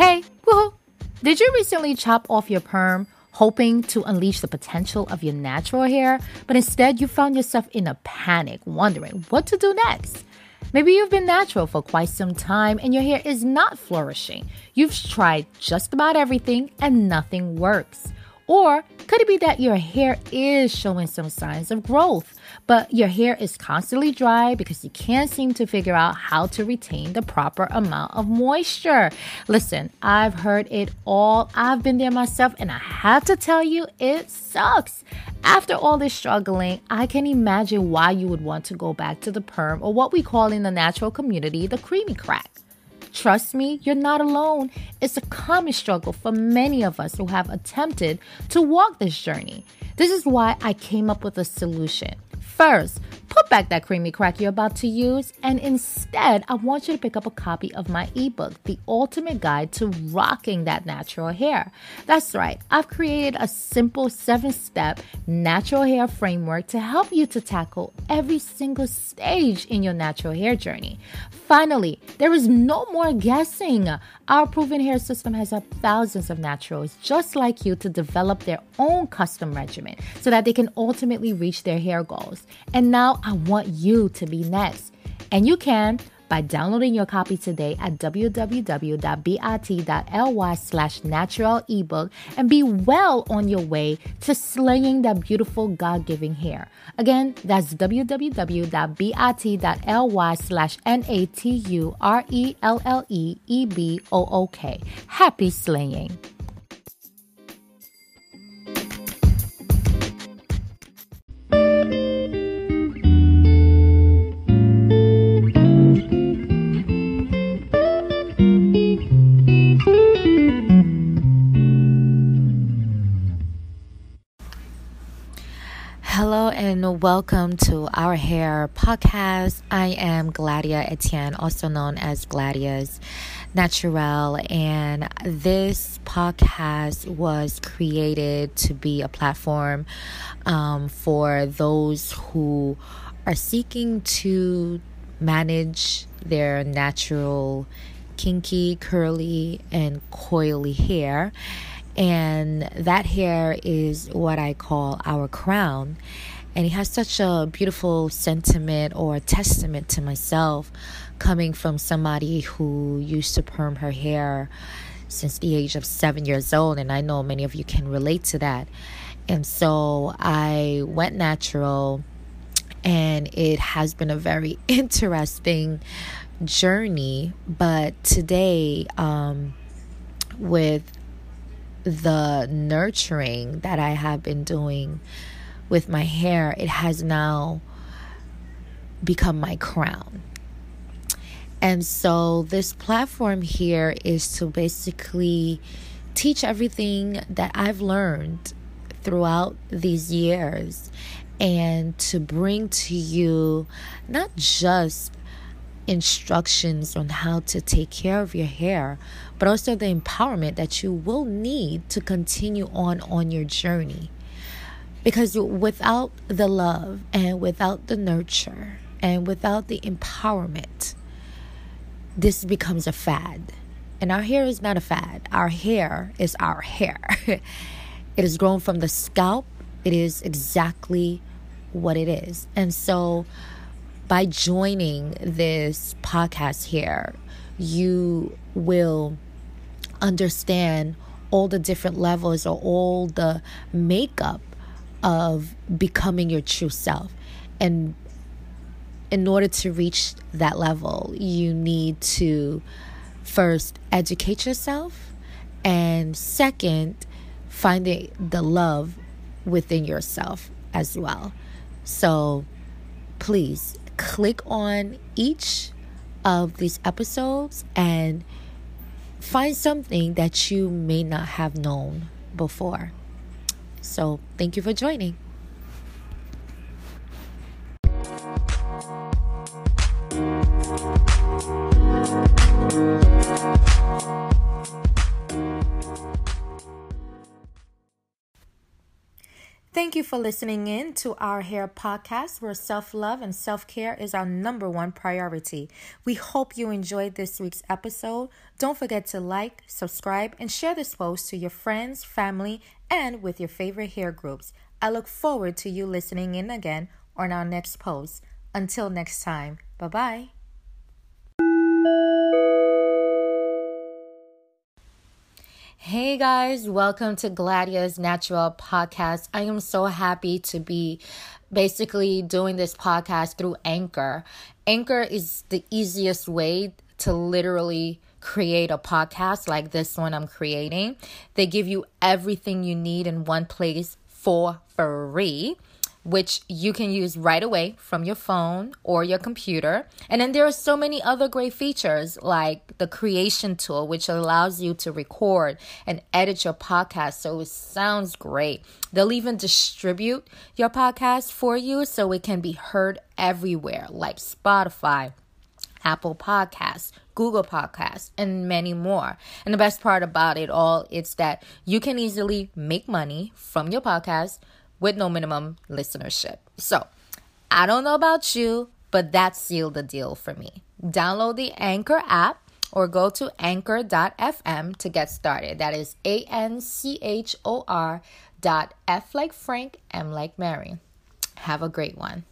Hey, woohoo! Did you recently chop off your perm hoping to unleash the potential of your natural hair, but instead you found yourself in a panic, wondering what to do next? Maybe you've been natural for quite some time and your hair is not flourishing. You've tried just about everything and nothing works. Or could it be that your hair is showing some signs of growth, but your hair is constantly dry because you can't seem to figure out how to retain the proper amount of moisture? Listen, I've heard it all. I've been there myself, and I have to tell you, it sucks. After all this struggling, I can imagine why you would want to go back to the perm or what we call in the natural community the creamy crack. Trust me, you're not alone. It's a common struggle for many of us who have attempted to walk this journey. This is why I came up with a solution. First, put back that creamy crack you're about to use, and instead, I want you to pick up a copy of my ebook, The Ultimate Guide to Rocking That Natural Hair. That's right, I've created a simple seven step natural hair framework to help you to tackle every single stage in your natural hair journey. Finally, there is no more guessing. Our proven hair system has helped thousands of naturals just like you to develop their own custom regimen so that they can ultimately reach their hair goals. And now I want you to be next. And you can by downloading your copy today at www.bit.ly slash natural ebook and be well on your way to slaying that beautiful God-giving hair. Again, that's www.bit.ly slash N-A-T-U-R-E-L-L-E-E-B-O-O-K. Happy slaying. Welcome to our hair podcast. I am Gladia Etienne, also known as Gladia's Naturel, and this podcast was created to be a platform um, for those who are seeking to manage their natural, kinky, curly, and coily hair and that hair is what I call our crown. And it has such a beautiful sentiment or testament to myself coming from somebody who used to perm her hair since the age of seven years old. And I know many of you can relate to that. And so I went natural, and it has been a very interesting journey. But today, um, with the nurturing that I have been doing with my hair, it has now become my crown. And so, this platform here is to basically teach everything that I've learned throughout these years and to bring to you not just instructions on how to take care of your hair, but also the empowerment that you will need to continue on on your journey. Because without the love and without the nurture and without the empowerment, this becomes a fad. And our hair is not a fad. Our hair is our hair. it is grown from the scalp. It is exactly what it is. And so by joining this podcast here, you will understand all the different levels or all the makeup of becoming your true self. And in order to reach that level, you need to first educate yourself, and second, find the, the love within yourself as well. So please click on each of these episodes and find something that you may not have known before. So, thank you for joining. Thank you for listening in to our hair podcast where self love and self care is our number one priority. We hope you enjoyed this week's episode. Don't forget to like, subscribe, and share this post to your friends, family, and with your favorite hair groups. I look forward to you listening in again on our next post. Until next time, bye bye. Hey guys, welcome to Gladia's Natural Podcast. I am so happy to be basically doing this podcast through Anchor. Anchor is the easiest way to literally create a podcast like this one I'm creating. They give you everything you need in one place for free which you can use right away from your phone or your computer. And then there are so many other great features like the creation tool, which allows you to record and edit your podcast so it sounds great. They'll even distribute your podcast for you so it can be heard everywhere, like Spotify. Apple Podcasts, Google Podcasts, and many more. And the best part about it all is that you can easily make money from your podcast with no minimum listenership. So, I don't know about you, but that sealed the deal for me. Download the Anchor app or go to anchor.fm to get started. That is A N C H O R dot F like Frank, M like Mary. Have a great one.